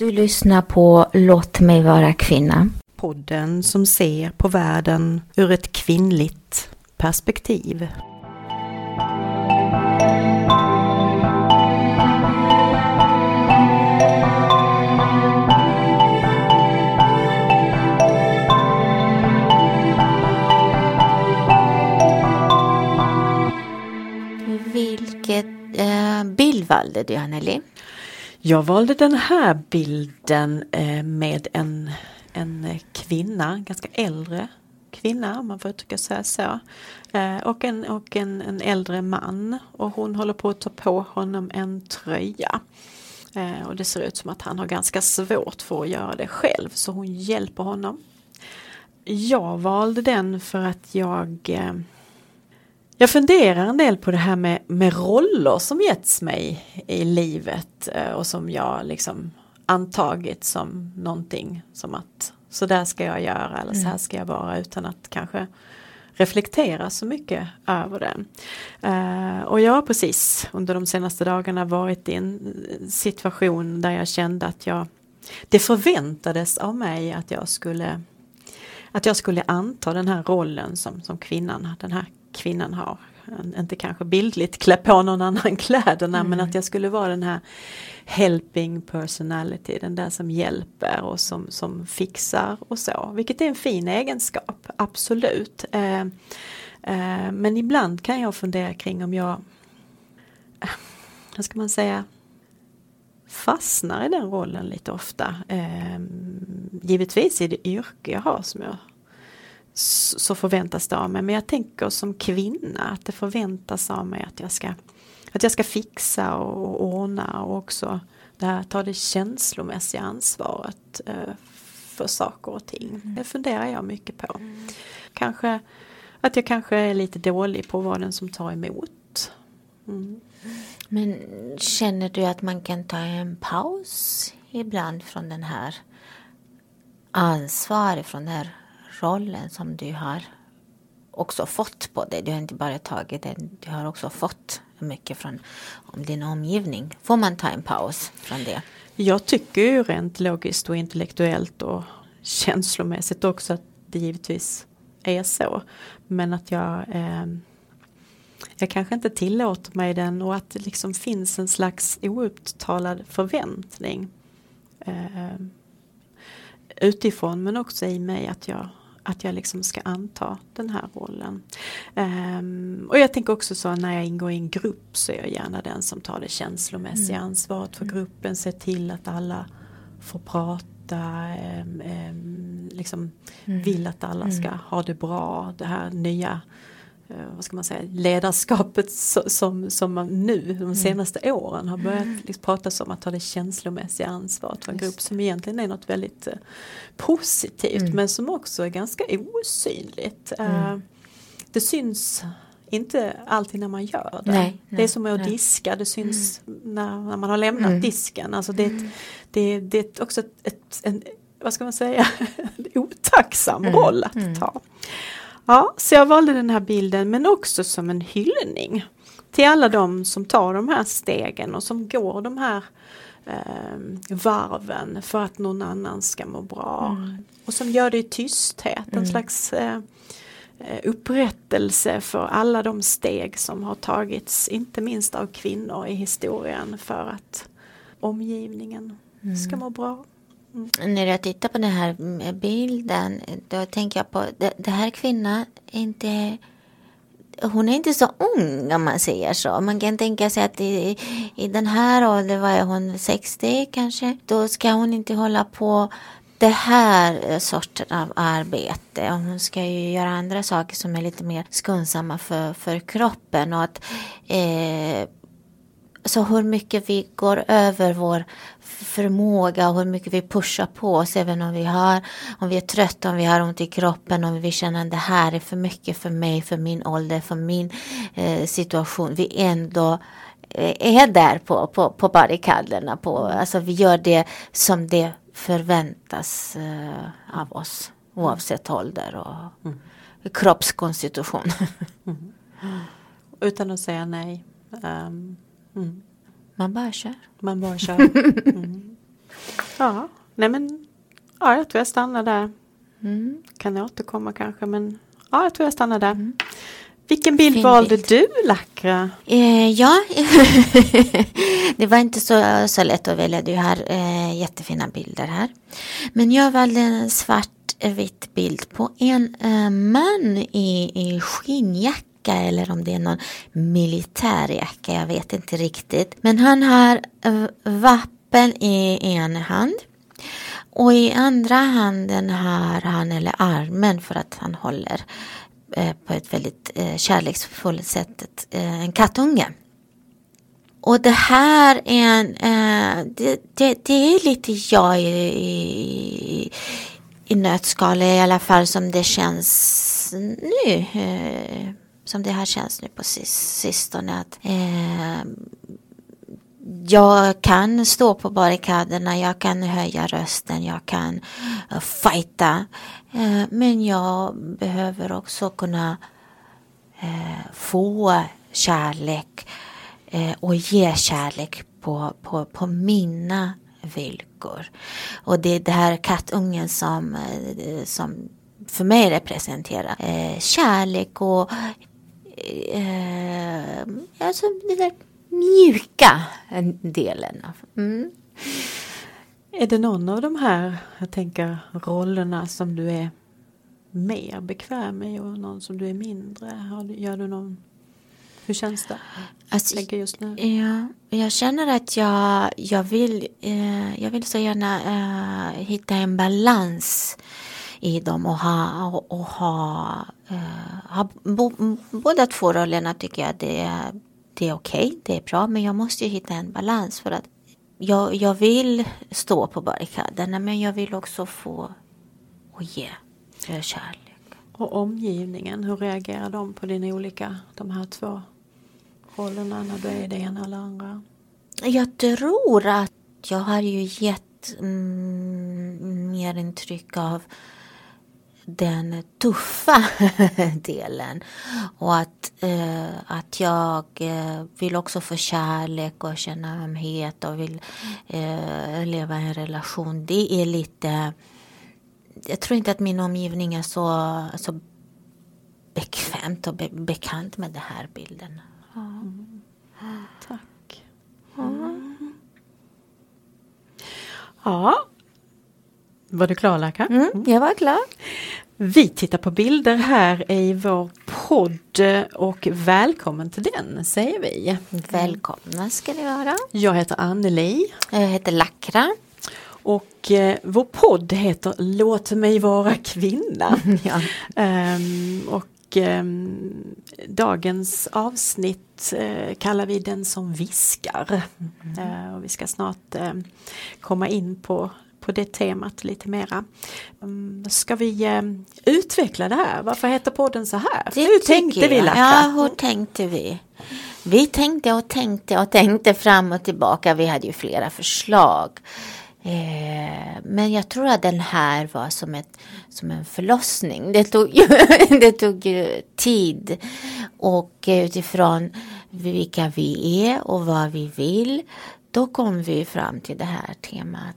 Du lyssnar på Låt mig vara kvinna. Podden som ser på världen ur ett kvinnligt perspektiv. Vilket eh, bild valde du Anneli? Jag valde den här bilden eh, med en, en kvinna, ganska äldre kvinna om man får uttrycka sig så. Eh, och en, och en, en äldre man och hon håller på att ta på honom en tröja. Eh, och det ser ut som att han har ganska svårt för att göra det själv så hon hjälper honom. Jag valde den för att jag jag funderar en del på det här med, med roller som getts mig i livet eh, och som jag liksom antagit som någonting som att så där ska jag göra eller så här mm. ska jag vara utan att kanske reflektera så mycket över det. Uh, och jag har precis under de senaste dagarna varit i en situation där jag kände att jag det förväntades av mig att jag skulle att jag skulle anta den här rollen som, som kvinnan, den här kvinnan har. Inte kanske bildligt klä på någon annan kläderna mm. men att jag skulle vara den här helping personality, den där som hjälper och som, som fixar och så. Vilket är en fin egenskap, absolut. Eh, eh, men ibland kan jag fundera kring om jag, vad ska man säga, fastnar i den rollen lite ofta. Eh, givetvis i det yrke jag har som jag så förväntas det av mig. Men jag tänker som kvinna att det förväntas av mig att jag ska, att jag ska fixa och ordna och också det här, ta det känslomässiga ansvaret eh, för saker och ting. Mm. Det funderar jag mycket på. Mm. Kanske att jag kanske är lite dålig på att vara den som tar emot. Mm. Men känner du att man kan ta en paus ibland från den här ansvaret, från den här rollen som du har också fått på dig. Du har inte bara tagit den, du har också fått mycket från om din omgivning. Får man ta en paus från det? Jag tycker ju rent logiskt och intellektuellt och känslomässigt också att det givetvis är så. Men att jag eh, jag kanske inte tillåter mig den och att det liksom finns en slags outtalad förväntning eh, utifrån men också i mig att jag att jag liksom ska anta den här rollen. Um, och jag tänker också så när jag ingår i en grupp så är jag gärna den som tar det känslomässiga mm. ansvaret för mm. gruppen, ser till att alla får prata, um, um, liksom mm. vill att alla ska mm. ha det bra, det här nya vad ska man säga, ledarskapet som, som man nu de mm. senaste åren har börjat mm. liksom pratas om att ta det känslomässiga ansvaret för en grupp som egentligen är något väldigt eh, positivt mm. men som också är ganska osynligt. Mm. Uh, det syns inte alltid när man gör det. Nej, det är som att nej. diska, det syns mm. när, när, man har lämnat mm. disken. Alltså det, det, det är också ett, ett, en, vad ska man säga, otacksam roll att ta. Ja, så jag valde den här bilden men också som en hyllning till alla de som tar de här stegen och som går de här eh, varven för att någon annan ska må bra. Mm. Och som gör det i tysthet, mm. en slags eh, eh, upprättelse för alla de steg som har tagits, inte minst av kvinnor i historien för att omgivningen mm. ska må bra. Mm. När jag tittar på den här mm, bilden då tänker jag på det, det här kvinnan inte hon är inte så ung om man säger så. Man kan tänka sig att i, i den här åldern, vad är hon, 60 kanske? Då ska hon inte hålla på det här eh, sorten av arbete. Hon ska ju göra andra saker som är lite mer skonsamma för, för kroppen. Och att, eh, så hur mycket vi går över vår förmåga och hur mycket vi pushar på oss även om vi har om vi är trötta, om vi har ont i kroppen, om vi känner att det här är för mycket för mig, för min ålder, för min eh, situation. Vi ändå eh, är där på, på, på barrikaderna. På, alltså vi gör det som det förväntas eh, av oss oavsett ålder och mm. kroppskonstitution. mm. Utan att säga nej. Um, mm. Man bara kör. Man bara kör. Mm. Ja, nej men ja, jag tror jag stannar där. Mm. Kan jag återkomma kanske men ja, jag tror jag stannar där. Vilken bild Fin valde bild. du Lakra? Eh, ja, det var inte så, så lätt att välja. Du har eh, jättefina bilder här. Men jag valde en svart-vitt bild på en eh, man i, i skinnjacka eller om det är någon militärjacka. Jag vet inte riktigt. Men han har vapen i en hand. Och i andra handen har han, eller armen för att han håller eh, på ett väldigt eh, kärleksfullt sätt eh, en kattunge. Och det här är en, eh, det, det, det är lite jag i, i, i nötskal i alla fall som det känns nu. Eh, som det har känts nu på sistone. Att, eh, jag kan stå på barrikaderna, jag kan höja rösten, jag kan uh, fighta. Eh, men jag behöver också kunna eh, få kärlek eh, och ge kärlek på, på, på mina villkor. Och det är det här kattungen som, eh, som för mig representerar eh, kärlek och eh, alltså det där mjuka delen. Mm. Är det någon av de här, jag tänker rollerna som du är mer bekväm med och någon som du är mindre? Har du, gör du någon, hur känns det? Alltså, Tänker just nu. Ja, jag känner att jag, jag, vill, eh, jag vill så gärna eh, hitta en balans i dem och ha, och, och ha, eh, ha bo, båda två rollerna tycker jag det är, det är okej, det är bra, men jag måste ju hitta en balans för att jag, jag vill stå på barrikaderna men jag vill också få och ge kärlek. Och omgivningen, hur reagerar de på dina olika, de här två rollerna när du är det ena eller andra? Jag tror att jag har ju gett mm, mer intryck av den tuffa delen och att, eh, att jag eh, vill också få kärlek och känna ömhet och vill eh, leva i en relation. Det är lite jag tror inte att min omgivning är så, så bekvämt och be, bekant med den här bilden. Tack. Ja. Var du klar Laka? Mm, jag var klar. Vi tittar på bilder här i vår podd och välkommen till den säger vi. Välkomna ska ni vara. Jag heter Anneli Jag heter Lakra. och eh, vår podd heter Låt mig vara kvinna. Ja. Ehm, och ehm, dagens avsnitt eh, kallar vi Den som viskar. Eh, och vi ska snart eh, komma in på, på det temat lite mera. Um, ska vi eh, utveckla det här? Varför heter podden så här? Det hur tänkte vi jag. Lacka? Ja, hur tänkte vi? Vi tänkte och tänkte och tänkte fram och tillbaka. Vi hade ju flera förslag. Eh, men jag tror att den här var som, ett, som en förlossning. Det tog, ju, det tog ju tid. Och utifrån vilka vi är och vad vi vill. Då kom vi fram till det här temat.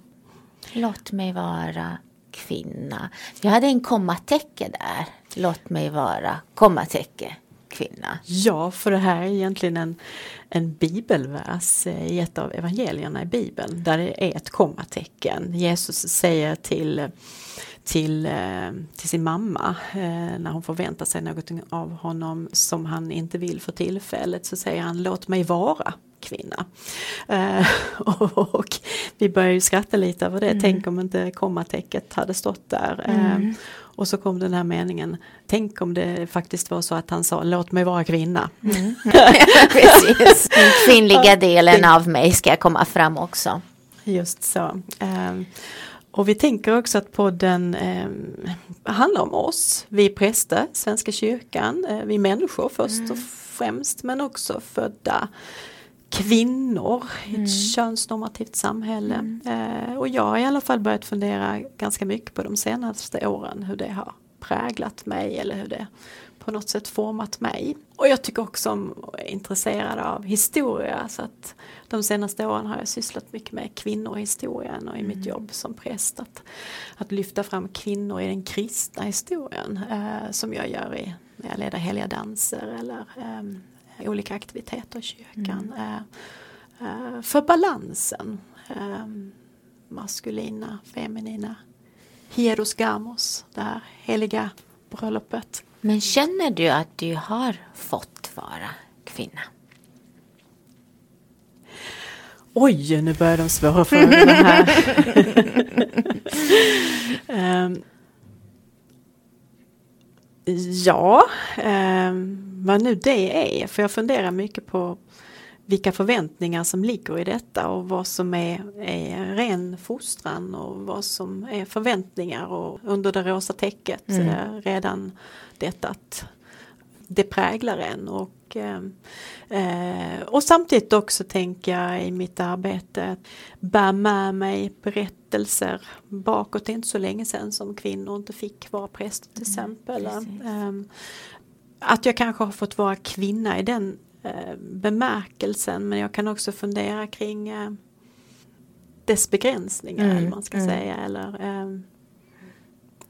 Låt mig vara kvinna. Jag hade en kommatecken där. Låt mig vara kommatecken kvinna. Ja, för det här är egentligen en, en bibelvers eh, i ett av evangelierna i bibeln där det är ett kommatecken. Jesus säger till, till, eh, till sin mamma eh, när hon förväntar sig något av honom som han inte vill för tillfället så säger han låt mig vara kvinna. Eh, och vi börjar ju skratta lite över det, Mm. tänk om inte kommatecket hade stått där. Eh, och så kom den här meningen, tänk om det faktiskt var så att han sa låt mig vara kvinna. Precis. Den kvinnliga delen av mig ska komma fram också. Just så. Ehm, och vi tänker också att podden ehm, handlar om oss, vi präster, Svenska kyrkan, eh, vi människor först och främst men också födda kvinnor i ett könsnormativt samhälle. Eh, och jag har i alla fall börjat fundera ganska mycket på de senaste åren hur det har präglat mig eller hur det på något sätt format mig. Och jag tycker också om och är intresserad av historia så att de senaste åren har jag sysslat mycket med kvinnohistorien och i mitt jobb som präst att, att lyfta fram kvinnor i den kristna historien eh, som jag gör i, när jag leder heliga danser eller eh, olika aktiviteter i kyrkan. Eh, eh, för balansen eh, maskulina, feminina hieros gamos, det här heliga bröllopet. Men känner du att du har fått vara kvinna? Oj, nu börjar de svåra frågorna här. um, ja, um, vad nu det är. För jag funderar mycket på vilka förväntningar som ligger i detta och vad som är, är ren fostran och vad som är förväntningar och under det rosa täcket mm. Eh, redan detta att det präglar en och, eh, och samtidigt också tänker jag i mitt arbete bär med mig berättelser bakåt inte så länge sedan som kvinnor inte fick vara präst till mm, exempel. Mm, att jag kanske har fått vara kvinna i den eh, bemärkelsen men jag kan också fundera kring eh, dess begränsningar mm, eller man ska mm. säga eller eh,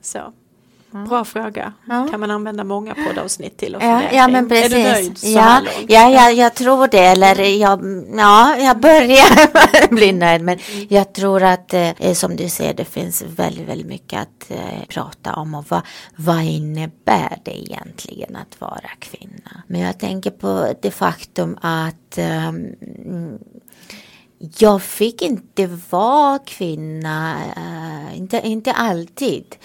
så. Bra fråga. Ja. Kan man använda många poddavsnitt till att ja, ja, men precis. Är du nöjd så ja, ja, ja, jag tror det. Eller jag, ja, jag börjar bli nöjd. Men jag tror att eh, som du säger, det finns väldigt, väldigt mycket att eh, prata om. Och vad, vad innebär det egentligen att vara kvinna? Men jag tänker på det faktum att eh, jag fick inte vara kvinna, äh, inte, inte alltid.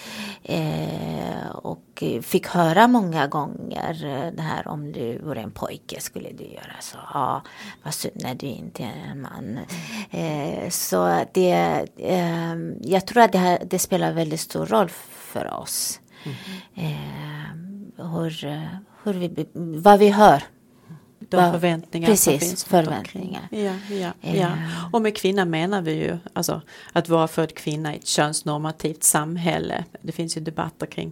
Eh, och fick höra många gånger eh, det här om du vore en pojke skulle du göra så. Ja, vad synd när du inte är en man. Eh, så det, eh, jag tror att det, här, det spelar väldigt stor roll för oss. Mm. hur, hur vi, vad vi hör de förväntningar precis, som finns. förväntningar. Ja, ja, ja. Och med kvinna menar vi ju alltså, att vara född kvinna i ett könsnormativt samhälle. Det finns ju debatter kring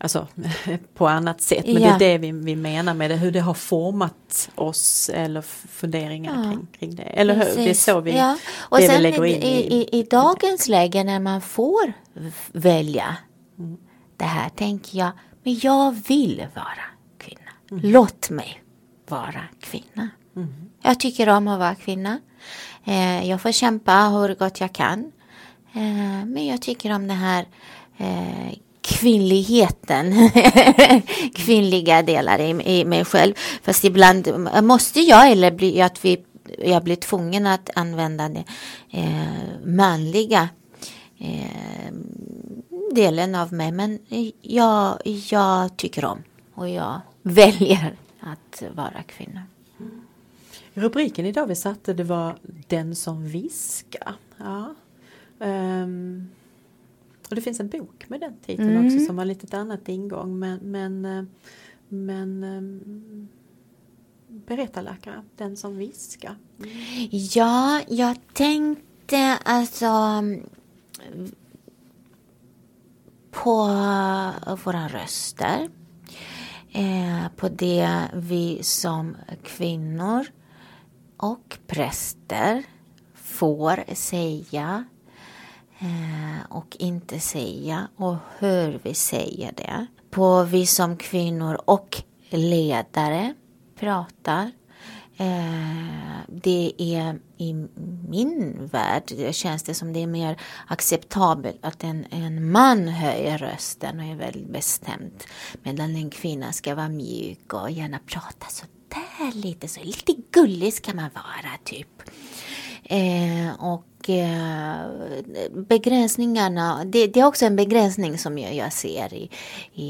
Alltså på annat sätt. Men ja. det är det vi, vi menar med det. Hur det har format oss eller funderingar ja. kring, kring det. Eller hur? Det är så vi, ja. Och sen vi lägger in i, i, i dagens läge när man får välja mm. det här tänker jag, men jag vill vara kvinna. Mm. Låt mig vara kvinna. Mm. Jag tycker om att vara kvinna. Eh, jag får kämpa hur gott jag kan. Eh, men jag tycker om den här eh, kvinnligheten, kvinnliga delar i, i mig själv. Fast ibland måste jag eller blir att vi, jag blir tvungen att använda det eh, manliga eh, delen av mig. Men jag, jag tycker om och jag väljer att vara kvinna. Mm. Rubriken idag vi satte det var Den som viskar. Ja. Um, och det finns en bok med den titeln mm. också som har lite annat ingång men, men, eh, men um, berättarläkare, den som viskar. Mm. Ja, jag tänkte alltså på våra röster eh, på det vi som kvinnor och präster får säga eh, och inte säga och hur vi säger det. På vi som kvinnor och ledare pratar Eh, det är i min värld känns det som det är mer acceptabelt att en, en man höjer rösten och är väldigt bestämd. Medan en kvinna ska vara mjuk och gärna prata sådär lite så lite gullig ska man vara typ. Eh, och eh, begränsningarna, det, det, är också en begränsning som jag, jag ser i, i,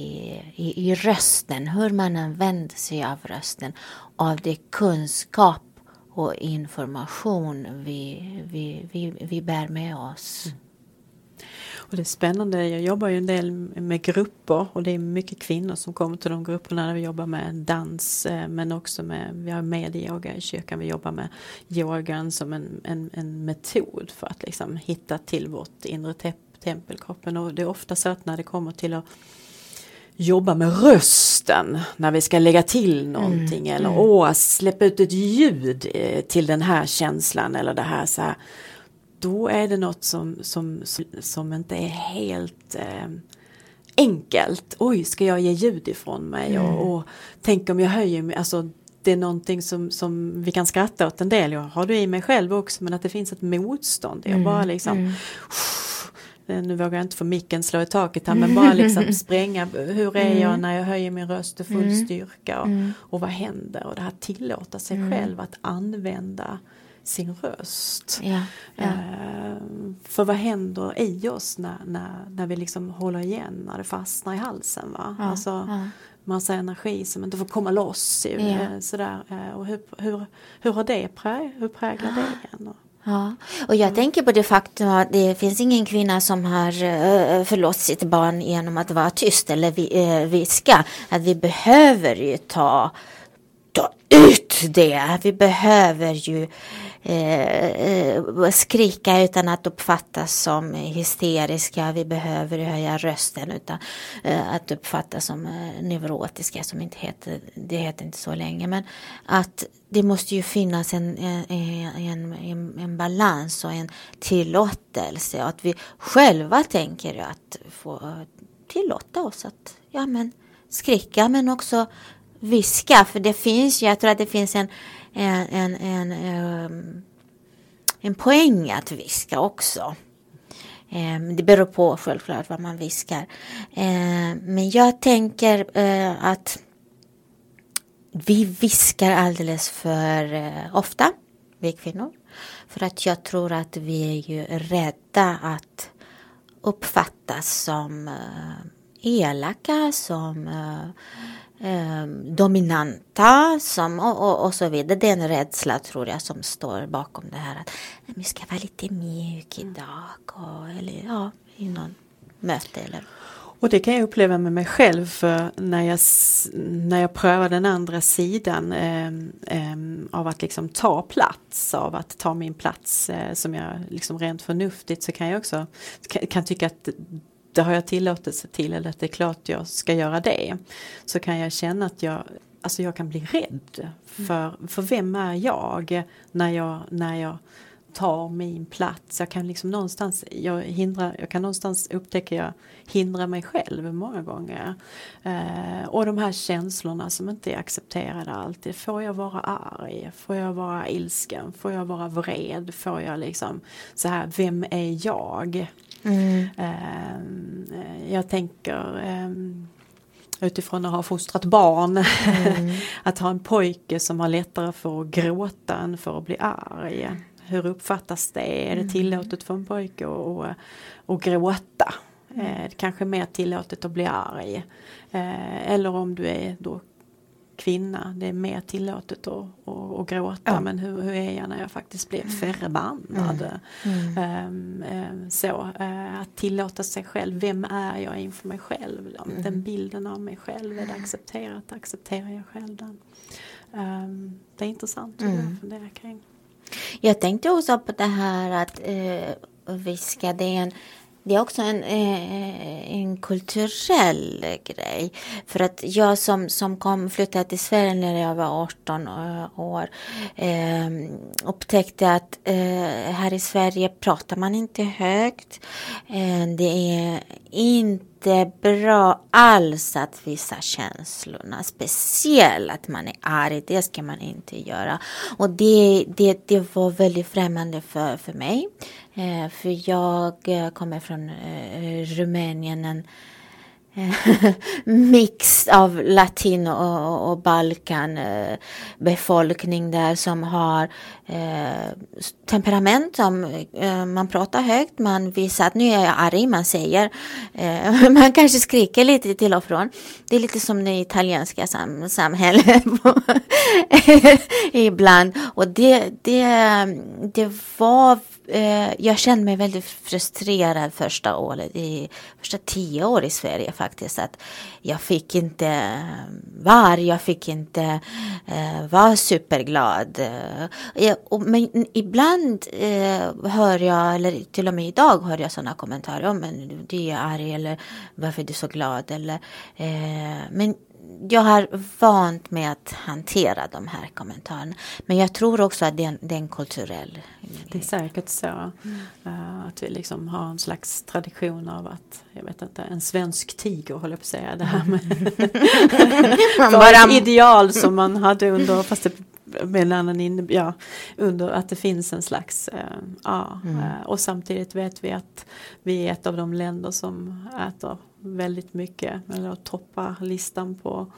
i, i, rösten, hur man använder sig av rösten, av det kunskap och information vi, vi, vi, vi bär med oss. Mm. Och det är spännande, jag jobbar ju en del med grupper och det är mycket kvinnor som kommer till de grupperna där vi jobbar med dans eh, men också med, vi har medyoga i kyrkan, vi jobbar med yogan som en, en, en metod för att liksom hitta till vårt inre te tempelkroppen och det är ofta så att när det kommer till att jobba med rösten när vi ska lägga till någonting eller mm. åh, släppa ut ett ljud eh, till den här känslan eller det här så här. Då är det något som, som, som inte är helt eh, enkelt. Oj, ska jag ge ljud ifrån mig? Mm. Och, och tänk om jag höjer mig, alltså det är någonting som, som vi kan skratta åt en del. Jag har det i mig själv också men att det finns ett motstånd. Jag bara Mm, liksom mm. nu vågar jag inte få micken slå i taket här men bara liksom spränga. Hur är jag när jag höjer min röst till full Mm. styrka och, Mm. och vad händer? Och det här tillåta sig Mm. själv att använda sin röst. Ja, ja. Eh, för vad händer i oss när, när, när vi liksom håller igen, när det fastnar i halsen? Va? Ja, alltså, ja. Massa energi som inte får komma loss. Ja. eh, Sådär. Eh, Och hur, hur, hur har det prä, hur präglar det en? Ja, och jag tänker på det faktum att det finns ingen kvinna som har uh, förlåt sitt barn genom att vara tyst eller vi, viska. Att vi behöver ju ta, ta ut det. Vi behöver ju Eh, eh, skrika utan att uppfattas som hysteriska. Vi behöver höja rösten utan eh, att uppfattas som eh, neurotiska som inte heter, det heter inte så länge. Men att det måste ju finnas en, en, en, en, en balans och en tillåtelse. Och att vi själva tänker att få tillåta oss att ja, men, skrika men också viska. För det finns ju, jag tror att det finns en, en, en, en, ehm, en poäng att viska också. Ehm, det beror på självklart vad man viskar. Ehm, men jag tänker eh, att vi viskar alldeles för eh, ofta, vi kvinnor. För att jag tror att vi är ju rädda att uppfattas som eh, elaka, som eh, dominanta som, och, och, och så vidare. Det är en rädsla tror jag som står bakom det här att vi ska vara lite mjuk idag och, eller ja, i någon möte eller Och det kan jag uppleva med mig själv för när jag, när jag prövar den andra sidan eh, eh, av att liksom ta plats, av att ta min plats eh, som jag liksom rent förnuftigt så kan jag också kan, kan tycka att det har jag tillåtelse till eller att det är klart jag ska göra det. Så kan jag känna att jag, alltså jag kan bli rädd för, för vem är jag när jag, när jag tar min plats. Jag kan liksom någonstans, jag, hindrar, jag kan någonstans upptäcka jag hindrar mig själv många gånger. Eh, och de här känslorna som inte är accepterade alltid. Får jag vara arg? Får jag vara ilsken? Får jag vara vred? Får jag liksom så här, vem är jag? Eh, jag tänker eh, utifrån att ha fostrat barn. att ha en pojke som har lättare för att gråta än för att bli arg. Hur uppfattas det? Är det tillåtet för en pojke att, att, att gråta? Eh, kanske mer tillåtet att bli arg. Eh, eller om du är då kvinna, det är mer tillåtet att, att, att gråta. Ja. Men hur, hur är jag när jag faktiskt blir förbannad? Ehm, ehm, så, eh, att tillåta sig själv, vem är jag inför mig själv? Mm. Den bilden av mig själv, är det accepterat? Accepterar jag själv den? Ehm, det är intressant Mm. att fundera kring. Jag tänkte också på det här att eh, viska, det är, en, det är också en, eh, en kulturell grej. För att jag som, som kom, flyttade till Sverige när jag var 18 eh, år ehm, upptäckte att eh, här i Sverige pratar man inte högt. Det är inte bra alls att visa känslorna. Speciellt att man är arg, det ska man inte göra. Och det, det, det var väldigt främmande för, för mig. Eh, för jag eh, kommer från eh, Rumänien, en eh, mix av latin och, och, och balkan eh, befolkning där som har eh, temperament som eh, man pratar högt, man visar att nu är jag arg, man säger eh, man kanske skriker lite till och från. Det är lite som det italienska sam samhället ibland och det, det, det var eh, jag kände mig väldigt frustrerad första året, i första tio år i Sverige faktiskt. Att jag fick inte eh, var, vara, jag fick inte eh, vara superglad. Eh, och, men ibland eh, hör jag, eller till och med idag hör jag sådana kommentarer. Oh, men du är arg eller varför är du så glad? Eller, eh, men jag har vant mig att hantera de här kommentarerna. Men jag tror också att det är en, det är en kulturell. Det är säkert så. Mm. Att vi liksom har en slags tradition av att, jag vet inte, en svensk tiger håller jag på att säga. Det här med bara... ideal som man hade under, fast det med en annan in, ja, under att det finns en slags, uh, ja, mm. uh, och samtidigt vet vi att vi är ett av de länder som äter väldigt mycket, eller toppar listan på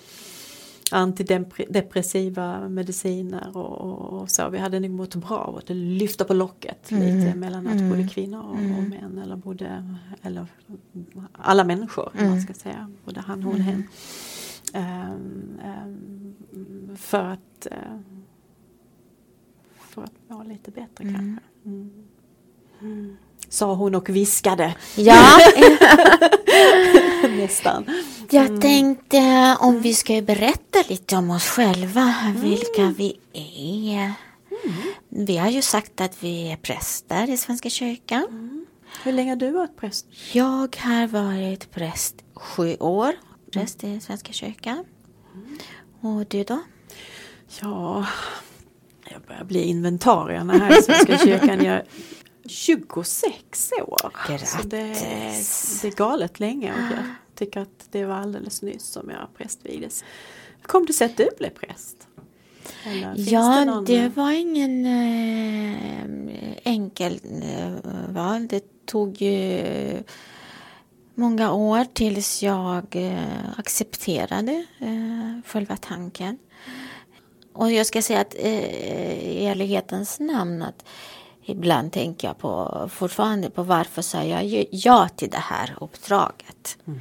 antidepressiva mediciner och, och, och, så. Vi hade nog mått bra av att lyfta på locket mm. lite mellan att mm. både kvinnor och, mm. och, män eller både eller alla människor, mm. man ska säga, både han, hon, hen. Um, um, för att uh, för att må lite bättre mm. kanske. Mm sa hon och viskade. Ja. Nästan. Jag mm. tänkte om vi ska berätta lite om oss själva, mm. vilka vi är. Mm. Vi har ju sagt att vi är präster i Svenska kyrkan. Mm. Hur länge har du varit präst? Jag har varit präst sju år, präst i Svenska kyrkan. Mm. Och du då? Ja, jag börjar bli inventarierna här i Svenska kyrkan. Jag 26 år. Grattis. Så det, det är galet länge och jag tycker att det var alldeles nyss som jag prästvigdes. Kom det sig att du blev präst? ja, det, det, var ingen äh, enkel äh, val. Det tog ju många år tills jag äh, accepterade äh, själva tanken. Och jag ska säga att i ärlighetens namn att ibland tänker jag på, fortfarande på varför sa jag ja till det här uppdraget. Mm.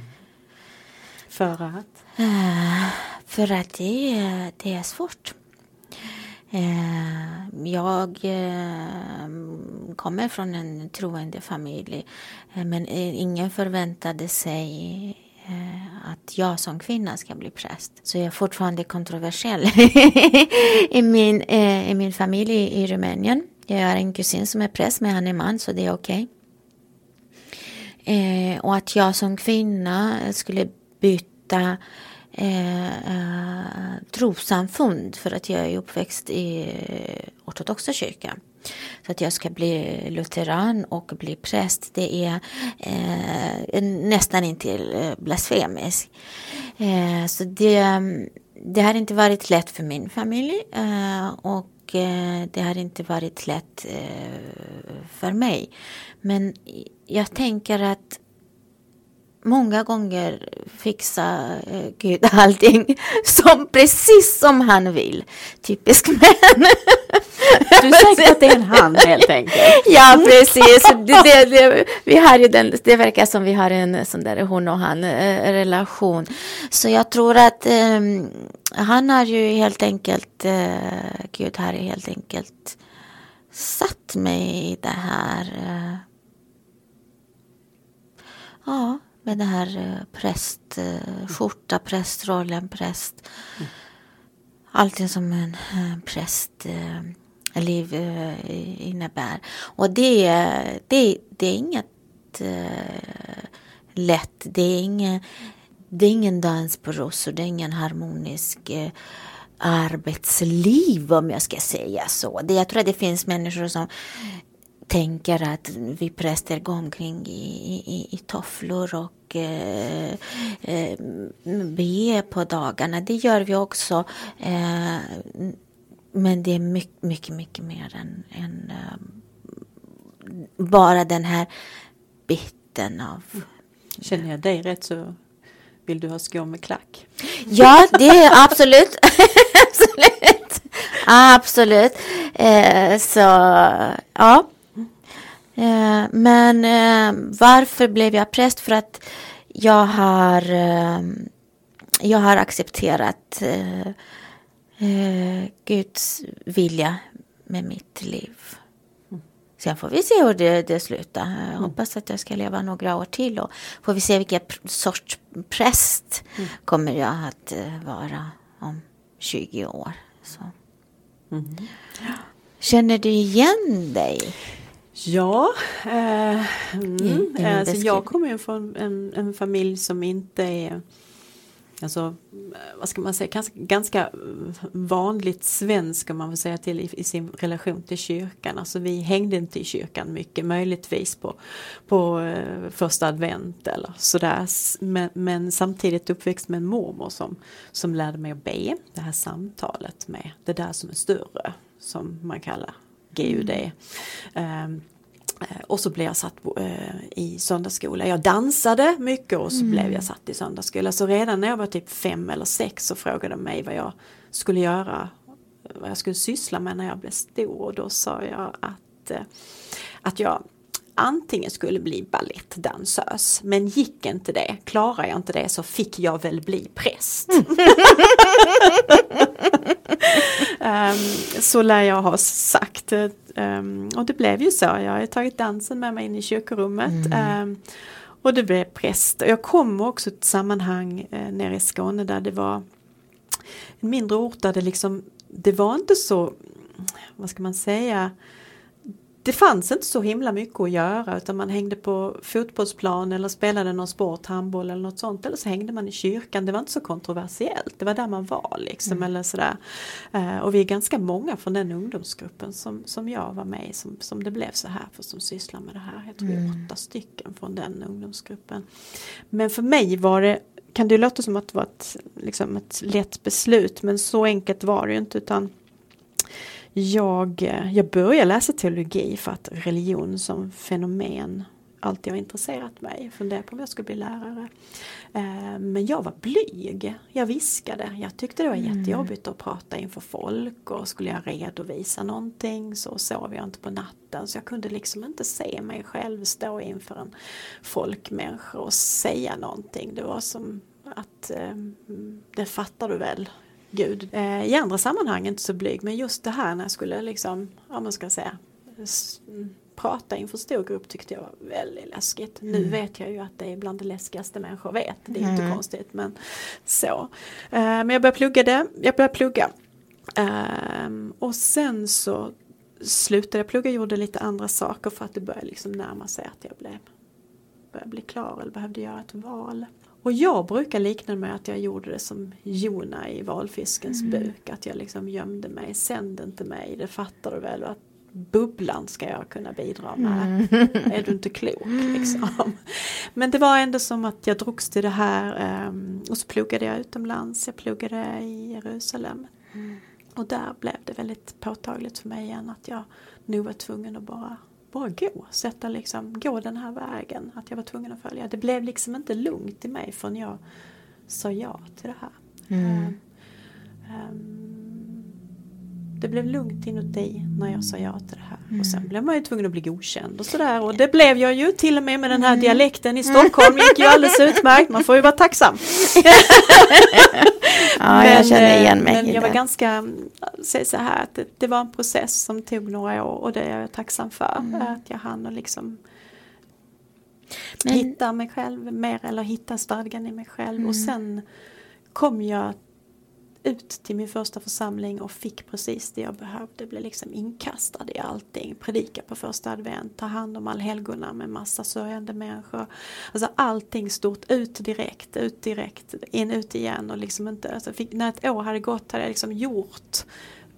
För att? Uh, för att det, det är svårt. Uh, jag uh, kommer från en troende familj men ingen förväntade sig Eh, att jag som kvinna ska bli präst. Så jag är fortfarande kontroversiell i, min, eh, i min familj i Rumänien. Jag har en kusin som är präst men han är man så det är okej. Okay. Eh, och att jag som kvinna skulle byta eh, eh, trossamfund för att jag är uppväxt i ortodoxa kyrkan. Så att jag ska bli lutheran och bli präst det är eh, nästan inte eh, blasfemiskt. Eh, så det, det har inte varit lätt för min familj eh, och Eh, det har inte varit lätt eh, för mig. Men jag tänker att många gånger fixar eh, Gud allting som, precis som han vill. Typisk män. Du är säker att det är en han helt enkelt? Ja, precis. Det, det, det, vi har ju den, det verkar som vi har en sån där hon och han-relation. Eh, Så jag tror att um, han har ju helt enkelt, uh, Gud har ju helt enkelt satt mig i det här. Uh, ja, med det här präst, skjorta, prästrollen, präst. Mm. Allting som en eh, präst eh, liv eh, innebär. Och det, det, det är inget uh, lätt. Det är, ingen, det är ingen dans på rosor. Det är ingen harmonisk uh, arbetsliv om jag ska säga så. Det, jag tror att det finns människor som tänker att vi präster går omkring i, i, i tofflor och eh, eh, be på dagarna. Det gör vi också. Eh, men det är mycket, mycket, mycket mer än, än um, bara den här biten av... Känner jag dig rätt så vill du ha skor med klack? Ja, det är absolut. absolut. Absolut. Eh, så, ja. Eh, men eh, varför blev jag präst? För att jag har, eh, jag har accepterat Guds vilja med mitt liv. Sen får vi se hur det, det slutar. Jag mm. hoppas att jag ska leva några år till och får vi se vilken sorts präst mm. kommer jag att vara om 20 år. Så. Mm. Känner du igen dig? Ja, eh, mm, alltså jag kommer ju från en, en familj som inte är Alltså, vad ska man säga, ganska, ganska vanligt svensk om man får säga till i, i, sin relation till kyrkan. Alltså vi hängde inte i kyrkan mycket, möjligtvis på, på uh, första advent eller sådär. Men, men, samtidigt uppväxt med en mormor som, som lärde mig att be. Det här samtalet med det där som är större, som man kallar GUD. Um, Eh, och så blev jag satt eh, i söndagsskola. Jag dansade mycket och så mm. blev jag satt i söndagsskola. Så redan när jag var typ fem eller sex så frågade de mig vad jag skulle göra, vad jag skulle syssla med när jag blev stor. Och då sa jag att, eh, att jag antingen skulle bli balettdansös men gick inte det, klarar jag inte det så fick jag väl bli präst. um, så lär jag ha sagt. Um, och det blev ju så, jag har tagit dansen med mig in i kyrkorummet. Mm. Um, och det blev präst. Jag kommer också till ett sammanhang eh, nere i Skåne där det var en mindre ort där det liksom, det var inte så, vad ska man säga, det fanns inte så himla mycket att göra utan man hängde på fotbollsplan eller spelade någon sport, handboll eller något sånt eller så hängde man i kyrkan. Det var inte så kontroversiellt, det var där man var liksom mm. eller sådär. Uh, och vi är ganska många från den ungdomsgruppen som, som jag var med i som, som det blev så här för som sysslar med det här. Jag tror mm. åtta stycken från den ungdomsgruppen. Men för mig var det kan det låta som att det var ett, liksom ett lätt beslut men så enkelt var det ju inte utan jag, eh, jag började läsa teologi för att religion som fenomen alltid har intresserat mig. Funderade på om jag skulle bli lärare. Eh, men jag var blyg. Jag viskade. Jag tyckte det var mm. jättejobbigt att prata inför folk och skulle jag redovisa någonting så sov jag inte på natten. Så jag kunde liksom inte se mig själv stå inför en folkmänniska och säga någonting. Det var som att eh, det fattar du väl Gud. Eh, I andra sammanhang inte så blyg men just det här när jag skulle liksom, ja man ska säga, prata inför stor grupp tyckte jag var väldigt läskigt. Mm. Nu vet jag ju att det är bland det läskigaste människor vet. Det är mm. inte konstigt men så. Eh, men jag började plugga det, jag började plugga. Eh, och sen så slutade jag plugga, gjorde lite andra saker för att det började liksom närma sig att jag blev, började bli klar eller behövde göra ett val. Och jag brukar likna med att jag gjorde det som Jona i valfiskens mm. buk. Att jag liksom gömde mig, sänd inte mig, det fattar du väl. att bubblan ska jag kunna bidra med. Mm. Är du inte klok liksom. Men det var ändå som att jag drogs till det här um, och så pluggade jag utomlands. Jag pluggade i Jerusalem. Mm. Och där blev det väldigt påtagligt för mig igen att jag nu var tvungen att bara bara gå, sätta liksom, gå den här vägen. Att jag var tvungen att följa. Det blev liksom inte lugnt i mig förrän jag sa ja till det här. Mm. Um, um, det blev lugnt inuti när jag sa ja till det här. Mm. Och sen blev man ju tvungen att bli godkänd och sådär. Och det blev jag ju till och med med den här mm. dialekten i Stockholm. gick ju alldeles utmärkt. Man får ju vara tacksam. ja, men, jag känner igen mig Men jag var ganska, säg så här, att det, det, var en process som tog några år och det är jag tacksam för. Mm. Att jag hann och liksom men, hitta mig själv mer eller hitta stadgan i mig själv. Mm. Och sen kom jag ut till min första församling och fick precis det jag behövde. Blev liksom inkastad i allting. Predika på första advent, ta hand om allhelgona med massa sörjande människor. Alltså allting stort, ut direkt, ut direkt, in, ut igen och liksom inte, alltså fick, när ett år hade gått hade jag liksom gjort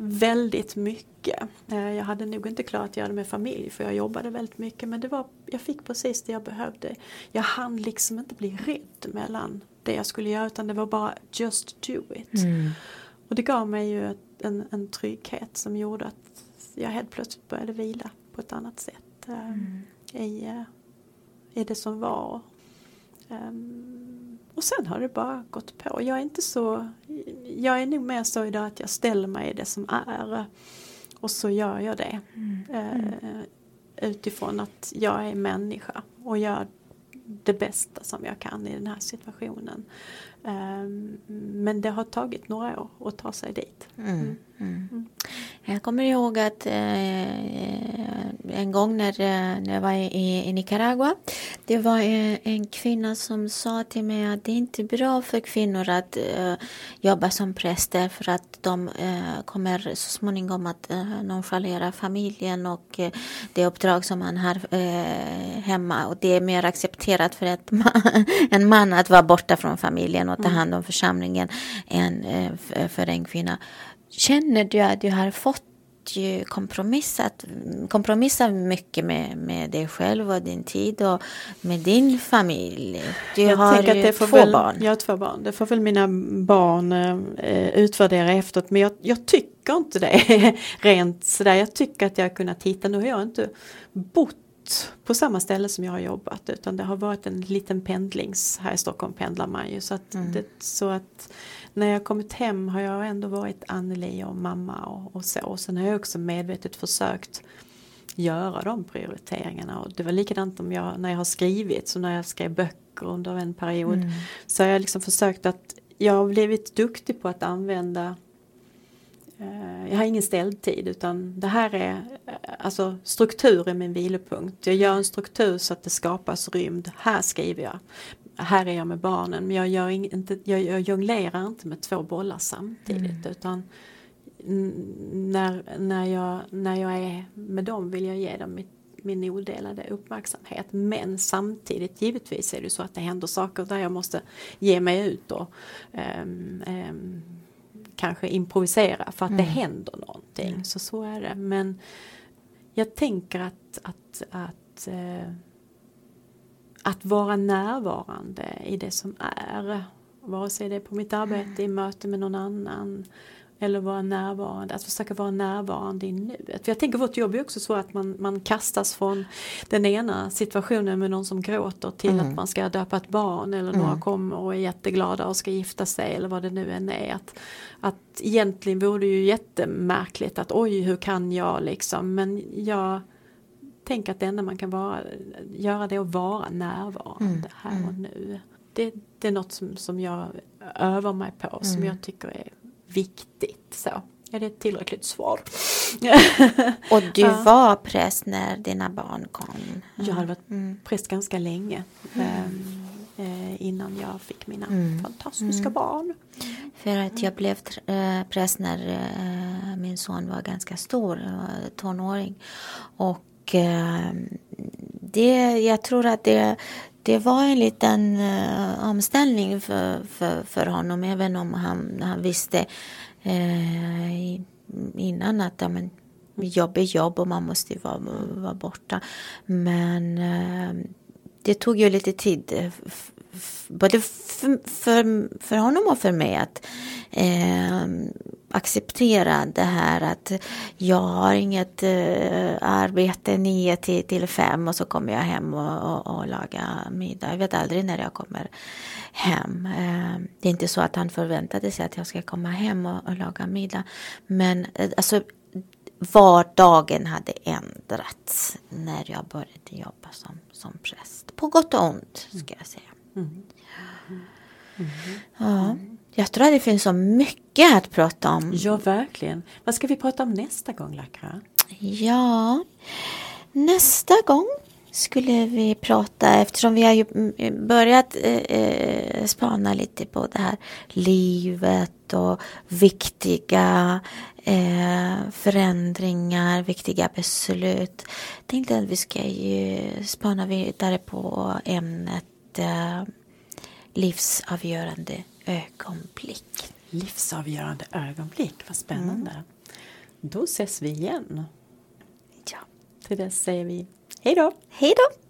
väldigt mycket. Eh, jag hade nog inte klarat att göra det med familj för jag jobbade väldigt mycket men det var, jag fick precis det jag behövde. Jag hann liksom inte bli rädd mellan det jag skulle göra utan det var bara just do it. Mm. Och det gav mig ju en, en trygghet som gjorde att jag helt plötsligt började vila på ett annat sätt äh, mm. i, äh, i det som var. Um, och sen har det bara gått på. Jag är inte så, jag är nog mer så idag att jag ställer mig i det som är och så gör jag det. Mm. Uh, utifrån att jag är människa och gör det bästa som jag kan i den här situationen. Um, men det har tagit några år att ta sig dit. Mm. Mm. mm. Jag kommer ihåg att eh, en gång när, eh, när jag var i, i Nicaragua, det var en, en, kvinna som sa till mig att det är inte bra för kvinnor att eh, jobba som präster för att de eh, kommer så småningom att eh, nonchalera familjen och eh, det uppdrag som man har eh, hemma och det är mer accepterat för ett man, en man att vara borta från familjen och ta mm. hand om församlingen än eh, för en kvinna. Känner du att du har fått kompromissat, kompromissa mycket med, med dig själv och din tid och med din familj. Du jag har ju två väl, barn. Jag har två barn. Det får väl mina barn eh, utvärdera efteråt. Men jag, jag, tycker inte det rent sådär. Jag tycker att jag har kunnat hitta, nu har jag inte bott på samma ställe som jag har jobbat utan det har varit en liten pendlings, här i Stockholm pendlar man ju så att, mm. det, så att när jag kommit hem har jag ändå varit Anneli och mamma och, och så. Och sen har jag också medvetet försökt göra de prioriteringarna och det var likadant om jag, när jag har skrivit, så när jag skrev böcker under en period mm. så har jag liksom försökt att jag har blivit duktig på att använda jag har ingen ställtid utan det här är eh, alltså struktur är min vilopunkt. Jag gör en struktur så att det skapas rymd. Här skriver jag här är jag med barnen men jag, gör inte, jag, jag jonglerar inte med två bollar samtidigt mm. utan när, när, jag, när jag är med dem vill jag ge dem mitt, min odelade uppmärksamhet men samtidigt givetvis är det så att det händer saker där jag måste ge mig ut och um, um, kanske improvisera för att mm. det händer någonting. Mm. Så så är det. Men jag tänker att, att, att uh, att vara närvarande i det som är. Vare sig det är på mitt arbete, i möte med någon annan eller vara närvarande, att försöka vara närvarande i nuet. För jag tänker vårt jobb är också så att man, man kastas från den ena situationen med någon som gråter till mm. att man ska döpa ett barn eller mm. några kommer och är jätteglada och ska gifta sig eller vad det nu än är. Att, att egentligen vore det ju jättemärkligt att oj hur kan jag liksom men jag tänk att det enda man kan vara, göra det är att vara närvarande mm. här och mm. nu. Det, det, är något som, som jag övar mig på mm. som jag tycker är viktigt. Så. Är det ett tillräckligt svar? och du ja. var präst när dina barn kom? Jag hade varit mm. präst ganska länge. Um, innan jag fick mina mm. fantastiska mm. barn. För att jag blev äh, präst när äh, min son var ganska stor, tonåring. Och eh, det, jag tror att det, det var en liten uh, omställning för, för, för honom även om han, han visste uh, innan att ja, men, jobb är jobb och man måste vara, vara borta. Men uh, det tog ju lite tid både för, för, för honom och för mig att eh, acceptera det här att jag har inget eh, arbete 9 till, till 5 och så kommer jag hem och, och, och lagar middag. Jag vet aldrig när jag kommer hem. Eh, det är inte så att han förväntade sig att jag ska komma hem och, och laga middag. Men eh, alltså vardagen hade ändrats när jag började jobba som, som präst. På gott och ont ska jag säga. Mm. Mm. Ja. Jag tror att det finns så mycket att prata om. Ja, verkligen. Vad ska vi prata om nästa gång, Lakra? Ja, nästa gång skulle vi prata, eftersom vi har ju börjat eh, eh, spana lite på det här livet och viktiga eh, förändringar, viktiga beslut. Jag tänkte att vi ska ju spana vidare på ämnet eh, livsavgörande ögonblick. Livsavgörande ögonblick, vad spännande. Mm. Då ses vi igen. Ja. Till dess säger vi hej då. Hej då.